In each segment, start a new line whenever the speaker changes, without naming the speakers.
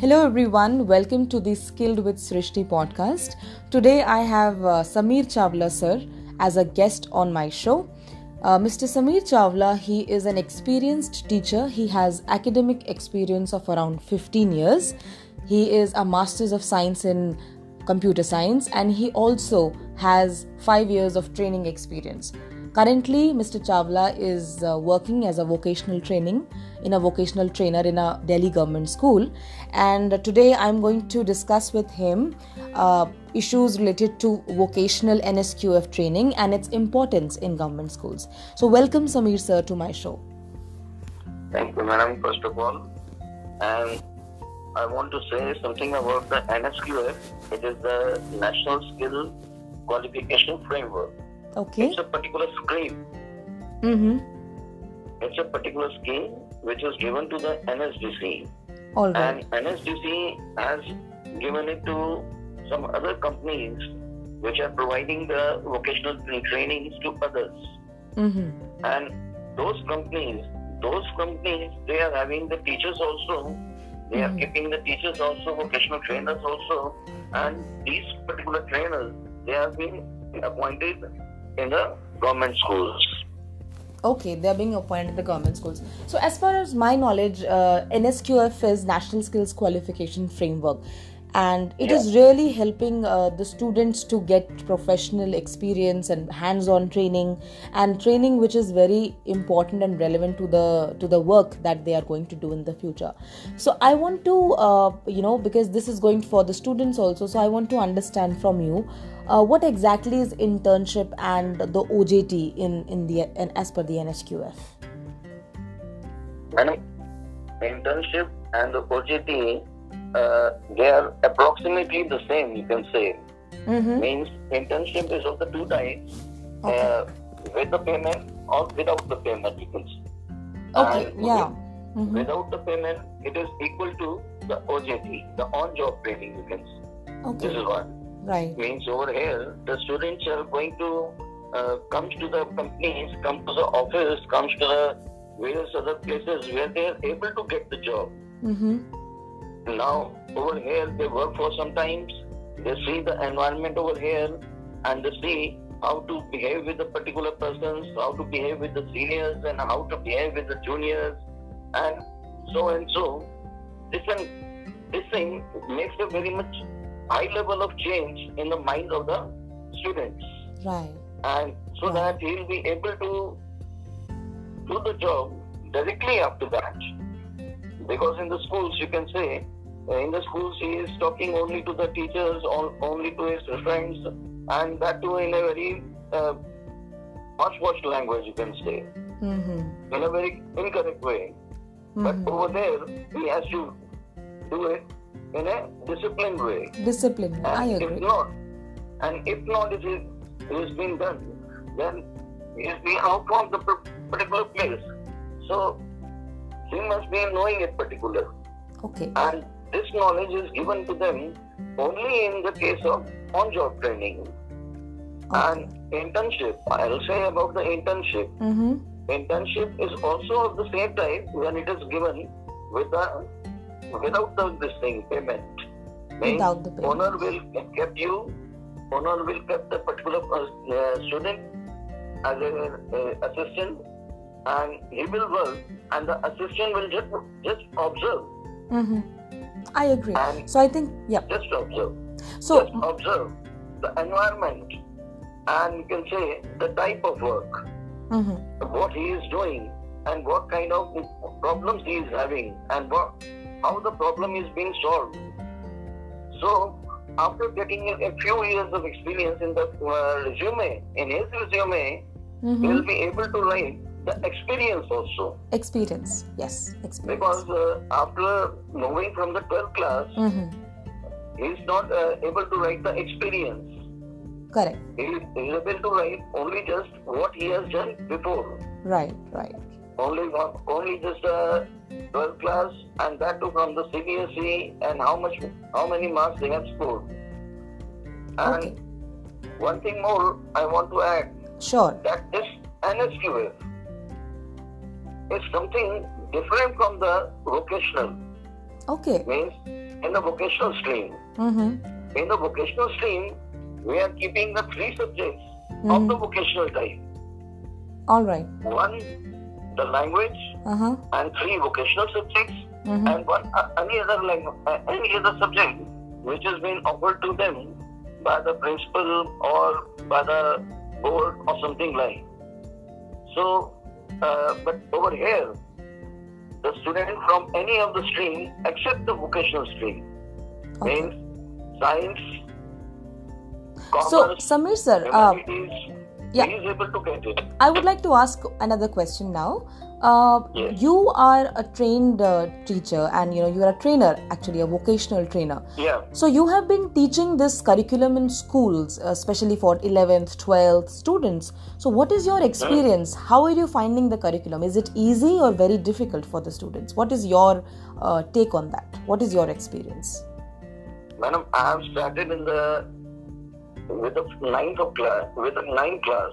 Hello, everyone. Welcome to the Skilled with Srishti podcast. Today, I have uh, Sameer Chawla, sir, as a guest on my show. Uh, Mr. Sameer Chawla, he is an experienced teacher. He has academic experience of around 15 years. He is a Master's of Science in Computer Science and he also has 5 years of training experience. Currently, Mr. Chawla is uh, working as a vocational training in a vocational trainer in a Delhi government school. And today I'm going to discuss with him uh, issues related to vocational NSQF training and its importance in government schools. So, welcome, Sameer sir, to my show.
Thank you, madam, first of all. And I want to say something about the NSQF. It is the National Skill Qualification Framework.
Okay.
It's a particular scheme.
Mm-hmm.
It's a particular scheme which is given to the NSDC.
All right.
And NSDC has given it to some other companies which are providing the vocational trainings to others.
Mm-hmm.
And those companies, those companies, they are having the teachers also. They are
Mhm.
keeping the teachers also, vocational trainers also, and these particular trainers, they have been appointed in the government schools.
Okay, they're being appointed in the government schools. So, as far as my knowledge, uh, NSQF is National Skills Qualification Framework, and it is really helping uh, the students to get professional experience and hands-on training, and training which is very important and relevant to the to the work that they are going to do in the future. So, I want to, uh, you know, because this is going for the students also. So, I want to understand from you uh, what exactly is internship and the OJT in in the and as per the NSQF?
And internship and the OJT, uh, they are approximately the same, you can say.
Mm-hmm.
Means internship is of the two types,
Okay.
uh, with the payment or without the payment, you can say.
Okay.
And
Yeah. Mm-hmm.
Without the payment, it is equal to the OJT, the on-job training, you can say. This
Okay.
is one.
Right.
Means over here, the students are going to uh, comes to the companies, come to the office, comes to the various other places where they are able to get the job.
Mm-hmm.
Now over here, they work for some times. They see the environment over here, and they see how to behave with the particular persons, how to behave with the seniors, and how to behave with the juniors, and so and so. This and this thing makes a very much high level of change in the mind of the students,
Right.
and so
Right.
that he'll be able to do the job directly after that. Because in the schools, you can say, uh, in the schools, he is talking only to the teachers, or only to his friends, and that too in a very uh, much-watched language, you can say,
Mm-hmm.
in a very incorrect way. But
mm-hmm.
over there, he has to do it in a disciplined way.
Discipline. I
And
agree.
if not, and if not, it is it has been done, then he is being out from the particular place. So he must be knowing it particular,
Okay.
and this knowledge is given to them only in the case of on-job training
Okay.
and internship. I'll say about the internship.
Mm-hmm.
Internship is also of the same type when it is given with the without the this thing payment.
Without the payment.
owner will kept you, owner will kept the particular uh, student as an uh, assistant, and he will work, and the assistant will just just observe,
Mm-hmm. I agree.
And-
So I think yeah.
just observe,
So
just observe the environment, and you can say the type of work.
mm-hmm.
what he is doing and what kind of problems he is having and what how the problem is being solved. So after getting a, few years of experience in the uh, resume, in his resume, he
Mm-hmm.
will be able to write the experience also.
experience. Yes. Experience.
Because uh, after moving from the 12th class,
mm-hmm.
he is not uh, able to write the experience.
Correct.
He is able to write only just what he has done before.
Right. Right.
only one, only just uh, 12th class and that too from the CBSE and how much how many marks they have scored. And
Okay.
one thing more I want to add
Sure.
that this NSQF is something different from the vocational.
Okay.
Means in the vocational stream.
Mm-hmm.
In the vocational stream, we are keeping the three subjects of
Mhm.
the vocational type.
All right.
One, the language,
Uh huh.
and three vocational subjects,
Mm-hmm.
and one uh, any other language, uh, any other subject which has been offered to them by the principal or by the board or something like. So, uh, but over here, the student from any of the stream except the vocational stream
Okay.
means science,
So,
commerce,
Sameer sir, uh, yeah.
he is able to get it.
I would like to ask another question now. Uh,
Yes.
You are a trained uh, teacher, and you know you are a trainer, actually a vocational trainer.
Yeah.
So you have been teaching this curriculum in schools, uh, especially for 11th, 12th students. So what is your experience? How are you finding the curriculum? Is it easy or very difficult for the students? What is your uh, take on that? What is your experience?
Madam, I have started in the with the ninth of class with the ninth class,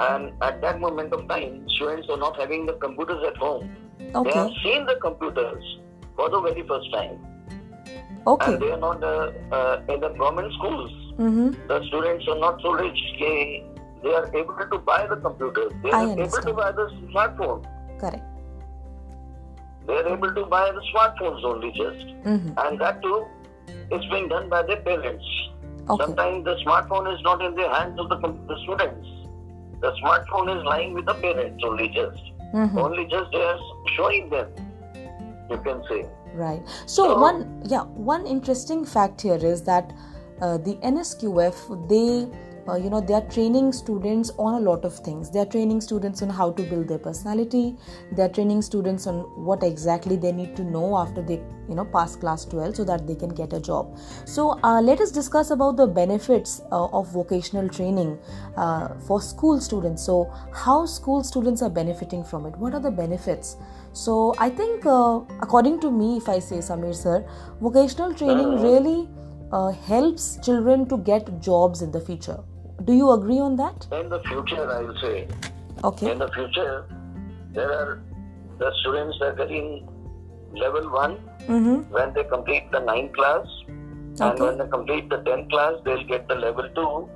and at that moment of time, students are not having the computers at home. They have seen the computers for the very first time,
Okay.
and they are not uh, uh, in the government schools.
Mm-hmm.
The students are not so rich. They, they are able to buy the computers. They
I
are able to buy the smartphone.
Correct.
They are able to buy the smartphones only just,
Mm-hmm.
and that too, is being done by their parents.
Okay.
Sometimes the smartphone is not in the hands of the, the students. The smartphone is lying with the parents only just.
Mm-hmm.
Only just they are showing them. You can say.
Right. So
So-
one yeah one interesting fact here is that uh, the NSQF they uh, you know they are training students on a lot of things. They are training students on how to build their personality. They are training students on what exactly they need to know after they you know pass class 12 so that they can get a job. So uh, let us discuss about the benefits uh, of vocational training uh, for school students. So how school students are benefiting from it? What are the benefits? So I think, uh, according to me, if I say Sameer sir, vocational training really uh, helps children to get jobs in the future. Do you agree on that?
In the future, I will say,
Okay.
in the future, there are the students are getting level one
Mm-hmm.
when they complete the ninth class, and when they complete the tenth class, they'll get the level two,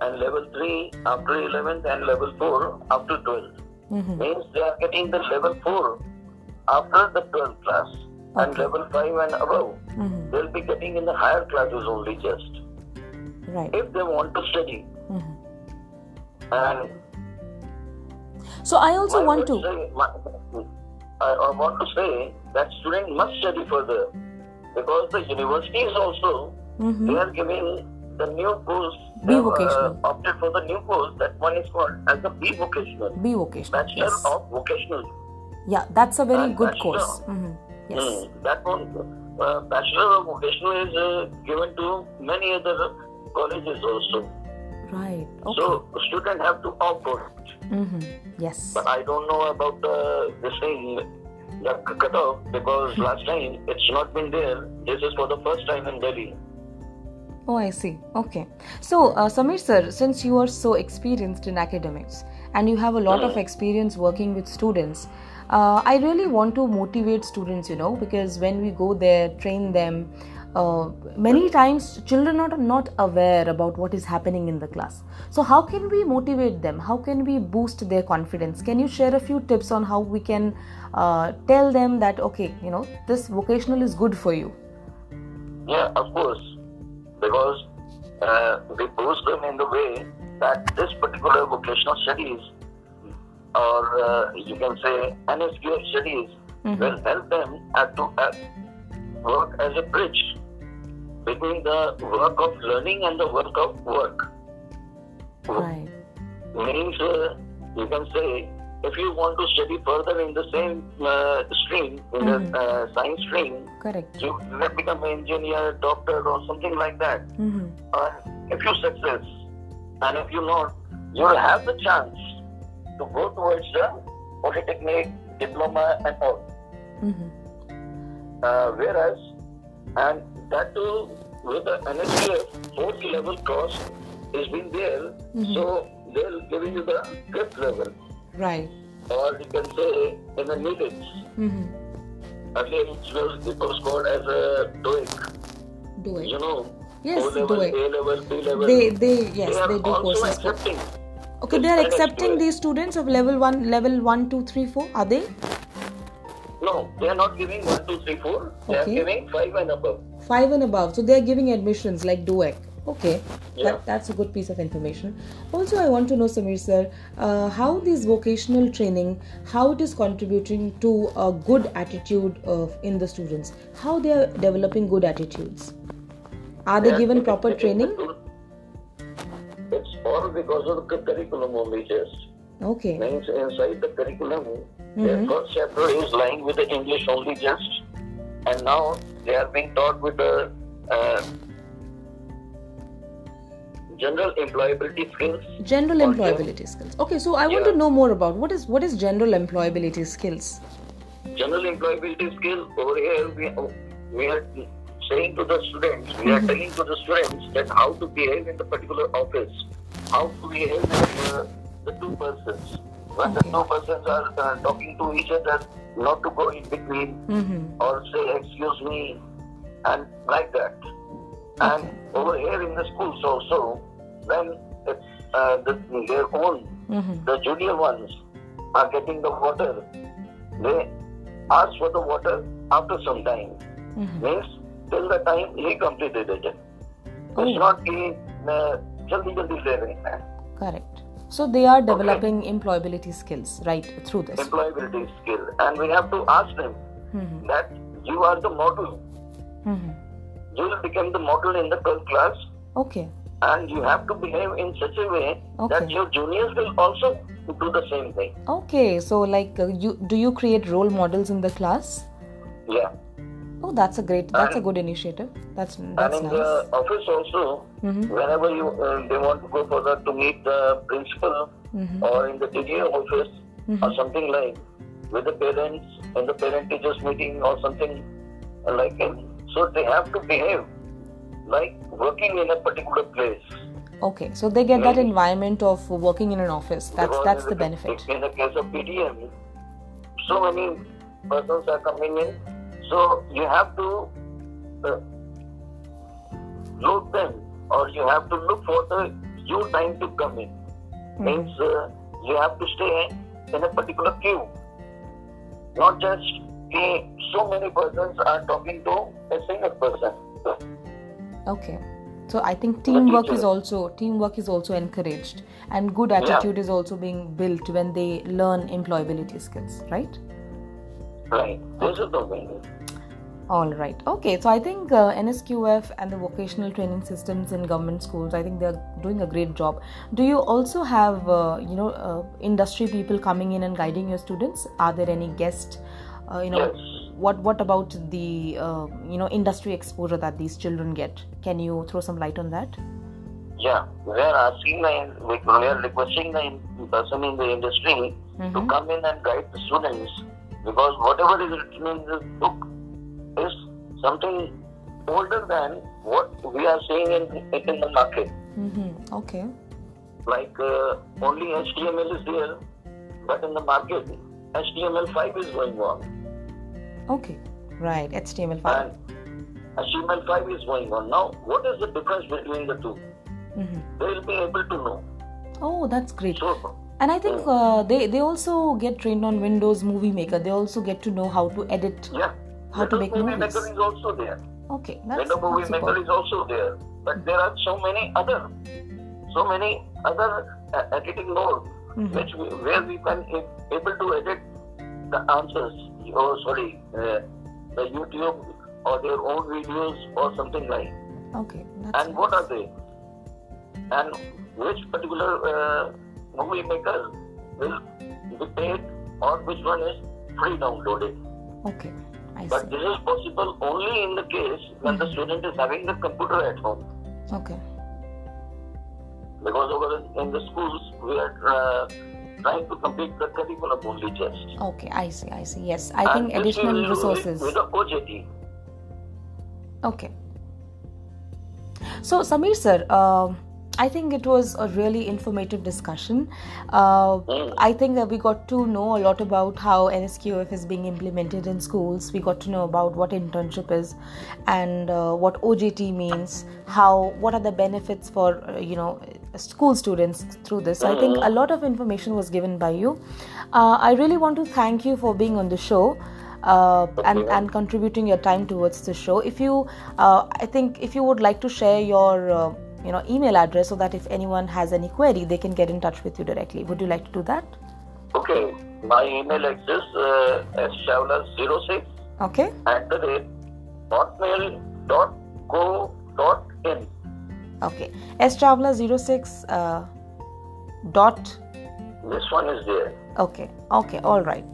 and level three after eleventh, and level four after twelfth.
Mm-hmm.
means they are getting the level 4 after the 12th class and level 5 and above
Mm-hmm.
they'll be getting in the higher classes only just
Right.
if they want to study. And
So I also want to.
say, my- I, I want to say that student must study further because the universities also
Mhm.
they are giving the new course
Be
they have,
vocational.
uh, opted for the new course that one is called as the B vocational
Be vocational.
Bachelor
Yes.
of Vocational
Yeah, that's a very
and
good
bachelor.
course. hmm Yes.
Hmm, That one, uh, Bachelor of Vocational is uh, given to many other colleges also.
Right. Okay.
So student have to opt for it.
hmm Yes.
But I don't know about uh, this thing, the cutoff, because last time it's not been there. This is for the first time in Delhi.
Oh, I see. Okay. So, uh, Sameer sir, since you are so experienced in academics and you have a lot of experience working with students, uh, I really want to motivate students, you know, because when we go there, train them, uh, many times children are not aware about what is happening in the class. So, how can we motivate them? How can we boost their confidence? Can you share a few tips on how we can uh, tell them that, okay, you know, this vocational is good for you?
Yeah, of course, because uh, we boost them in the way that this particular vocational studies, or uh, you can say NSQF studies,
Mhm.
will help them to uh, work as a bridge between the work of learning and the work of work.
Right.
Means uh, you can say if you want to study further in the same uh, stream, in
Mhm.
the uh, science stream,
Correct.
you may become an engineer, doctor, or something like that.
hmm
Uh, if you success, and if you not, you will have the chance to go towards the polytechnic, diploma, and all.
hmm
Uh, whereas, and that too with the NSQF, fourth level course is been there,
Mhm.
so they'll give you the fifth level,
Right.
or you can say in the needed.
hmm
earlier it was, it was called as a DOEACC.
Do it.
You know,
Yes,
O level,
do it.
A level, B level.
They, they, yes,
are
they do courses.
accepting.
Okay, they are accepting these students of level one, level one, two, three, four. Are they
No, they are not giving one, two, three, four. They
Okay.
are giving five and above.
Five and above? So they are giving admissions like DOEACC. Okay,
Yeah.
that, that's a good piece of information. Also, I want to know, Sameer sir, uh, how this vocational training, how it is contributing to a good attitude of in the students, how they are developing good attitudes. Are they
Yeah,
given
it-
proper
it-
training?
It's all because of the curriculum only just.
Okay.
Means inside the curriculum, their
Mhm.
first chapter is lying with the English only just. And now they are being taught with the uh, general employability skills.
General employability skills. Okay, so I want to know more about what is what is general employability skills.
General employability skill over here, we, we are saying to the students, we are
Mhm.
telling to the students that how to behave in the particular office, how to behave with uh, the two persons When the
Okay.
two persons are uh, talking to each other, not to go in between
Mm-hmm.
or say excuse me and like that. And
Okay.
over here in the schools also, when it's, uh, the, their own,
Mm-hmm.
the junior ones are getting the water, they ask for the water after some time.
Mm-hmm.
Means till the time he completed it.
Oh.
It's not कि uh, जल्दी जल्दी ले रहे हैं
Correct. so they are developing employability skills right through this.
employability skill and we have to ask them
Mm-hmm.
that you are the model
Mm-hmm.
you will become the model in the 12th class
Okay.
and you have to behave in such a way
Okay.
that your juniors will also do the same thing
Okay. So like uh, you do you create role models in the class?
yeah
Oh, that's a great. That's a good initiative. That's
and
that's
in
nice.
the office also
Mm-hmm.
whenever you uh, they want to go for the to meet the principal
Mm-hmm.
or in the TDA office or
Mhm.
something like with the parents in the parent teachers meeting or something like it. So they have to behave like working in a particular place.
Okay. So they get that environment of working in an office. That's that's
in
the benefit.
In the case of PTM, so many persons are coming in, so you have to uh, load them, or you have to look for the due time to come in.
Mhm.
Means uh, you have to stay in a particular queue, not just कि so many persons are talking to a single person.
Okay. So I think teamwork is also teamwork is also encouraged, and good
Yeah.
attitude is also being built when they learn employability skills, right?
Right. This is the thing.
All right. Okay. So I think uh, NSQF and the vocational training systems in government schools, I think they're doing a great job. Do you also have, uh, you know, uh, industry people coming in and guiding your students? Are there any guest, uh, you know,
Yes.
what what about the, uh, you know, industry exposure that these children get? Can you throw some light on that?
Yeah, we are asking the, we are requesting the person in the industry to
Mhm.
come in and guide the students because whatever is written in this book is something older than what we are seeing in, in the market.
Mm-hmm. Okay.
Like uh, only HTML is there, but in the market HTML5 is going on
Okay. Right. HTML5.
and HTML5 is going on. Now, what is the difference between the two?
Mm-hmm.
They will be able to know.
Oh, that's great.
So,
And I think uh, they they also get trained on Windows Movie Maker. They also get to know how to edit.
yeah,
How to make
Movie
movies.
Maker is also there.
Okay, that's,
Windows Movie Maker is also there, but there are so many other, so many other uh, editing modes
Mhm.
which we, where we can a- able to edit the answers. Oh, sorry, uh, the YouTube or their own videos or something like.
Okay,
And what are they? And which particular uh, movie maker will be paid or which one is free downloaded?
okay. I
But
see.
this is possible only in the case when the
Mhm.
student is having the computer at home.
Okay.
Because over in the schools, we are uh, trying to complete the curriculum only just.
Okay, I see. I see. Yes, I
And
think additional
we will do it
resources.
With the OJT.
Okay. So, Sameer sir, um I think it was a really informative discussion. Uh,
Mm.
I think that we got to know a lot about how NSQF is being implemented in schools. We got to know about what internship is and uh, what OJT means. How what are the benefits for uh, you know school students through this. I think a lot of information was given by you. Uh, I really want to thank you for being on the show. Uh, and and contributing your time towards the show. If you, uh, I think, if you would like to share your, uh, you know, email address so that if anyone has any query, they can get in touch with you directly. Would you like to do that?
Okay, my email address uh, is shavla06
Okay.
at the rate hotmail.co.in.
Okay. S Chavla 06 uh, dot.
This one is there.
Okay. Okay. All right.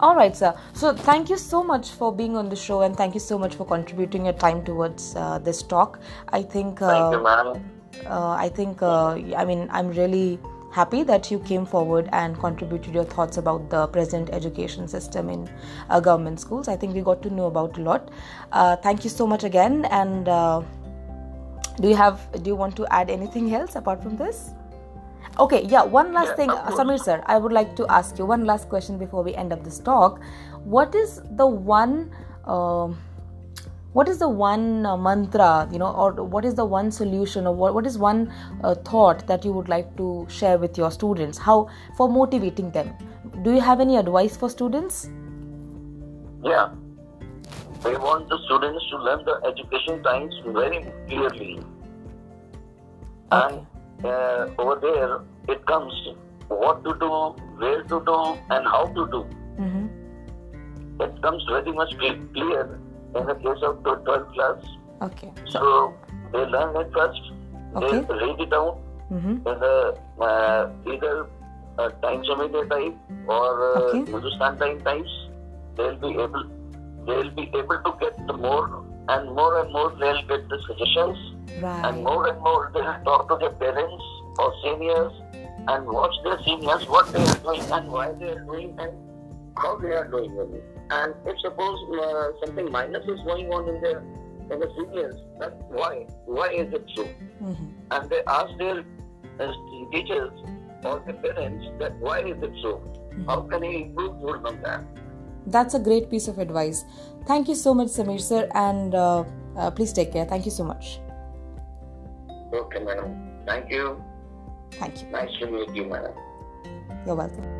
All right, sir. So thank you so much for being on the show, and thank you so much for contributing your time towards uh, this talk. I think. Uh,
Thank you, ma'am.
uh, I think, uh, I mean, I'm really happy that you came forward and contributed your thoughts about the present education system in uh, government schools. I think we got to know about a lot. Uh, thank you so much again. And uh, do you have? Do you want to add anything else apart from this? Okay, yeah. One last
Yeah,
thing, uh. Sameer sir. I would like to ask you one last question before we end up this talk. What is the one? um what is the one uh, mantra you know or what is the one solution or what, what is one uh, thought that you would like to share with your students how for motivating them do you have any advice for students
Yeah. We want the students to learn the education times very clearly. And uh, over there, it comes what to do, where to do, and how to do.
mm-hmm.
It comes very much cle- clear in the case of the 12th class.
okay so
So they learn it first,
Okay.
they read it out
mm-hmm.
in the uh, either uh, Times of India type or uh,
Okay.
Hindustan time types. They'll be able they'll be able to get the more and more and more they'll get the suggestions and more and more they'll talk to their parents or seniors and watch their seniors what they are doing and why they are doing and how they are doing it. And if suppose uh, something minus is going on in their in the seniors, that why why is it so?
mm-hmm.
and they ask their uh, teachers or their parents that why is it so? How can he improve more on that?
That's a great piece of advice thank you so much sameer sir and uh, uh, please take care thank you so much
Okay, madam. Thank you.
thank you
Nice to meet you, madam.
you're welcome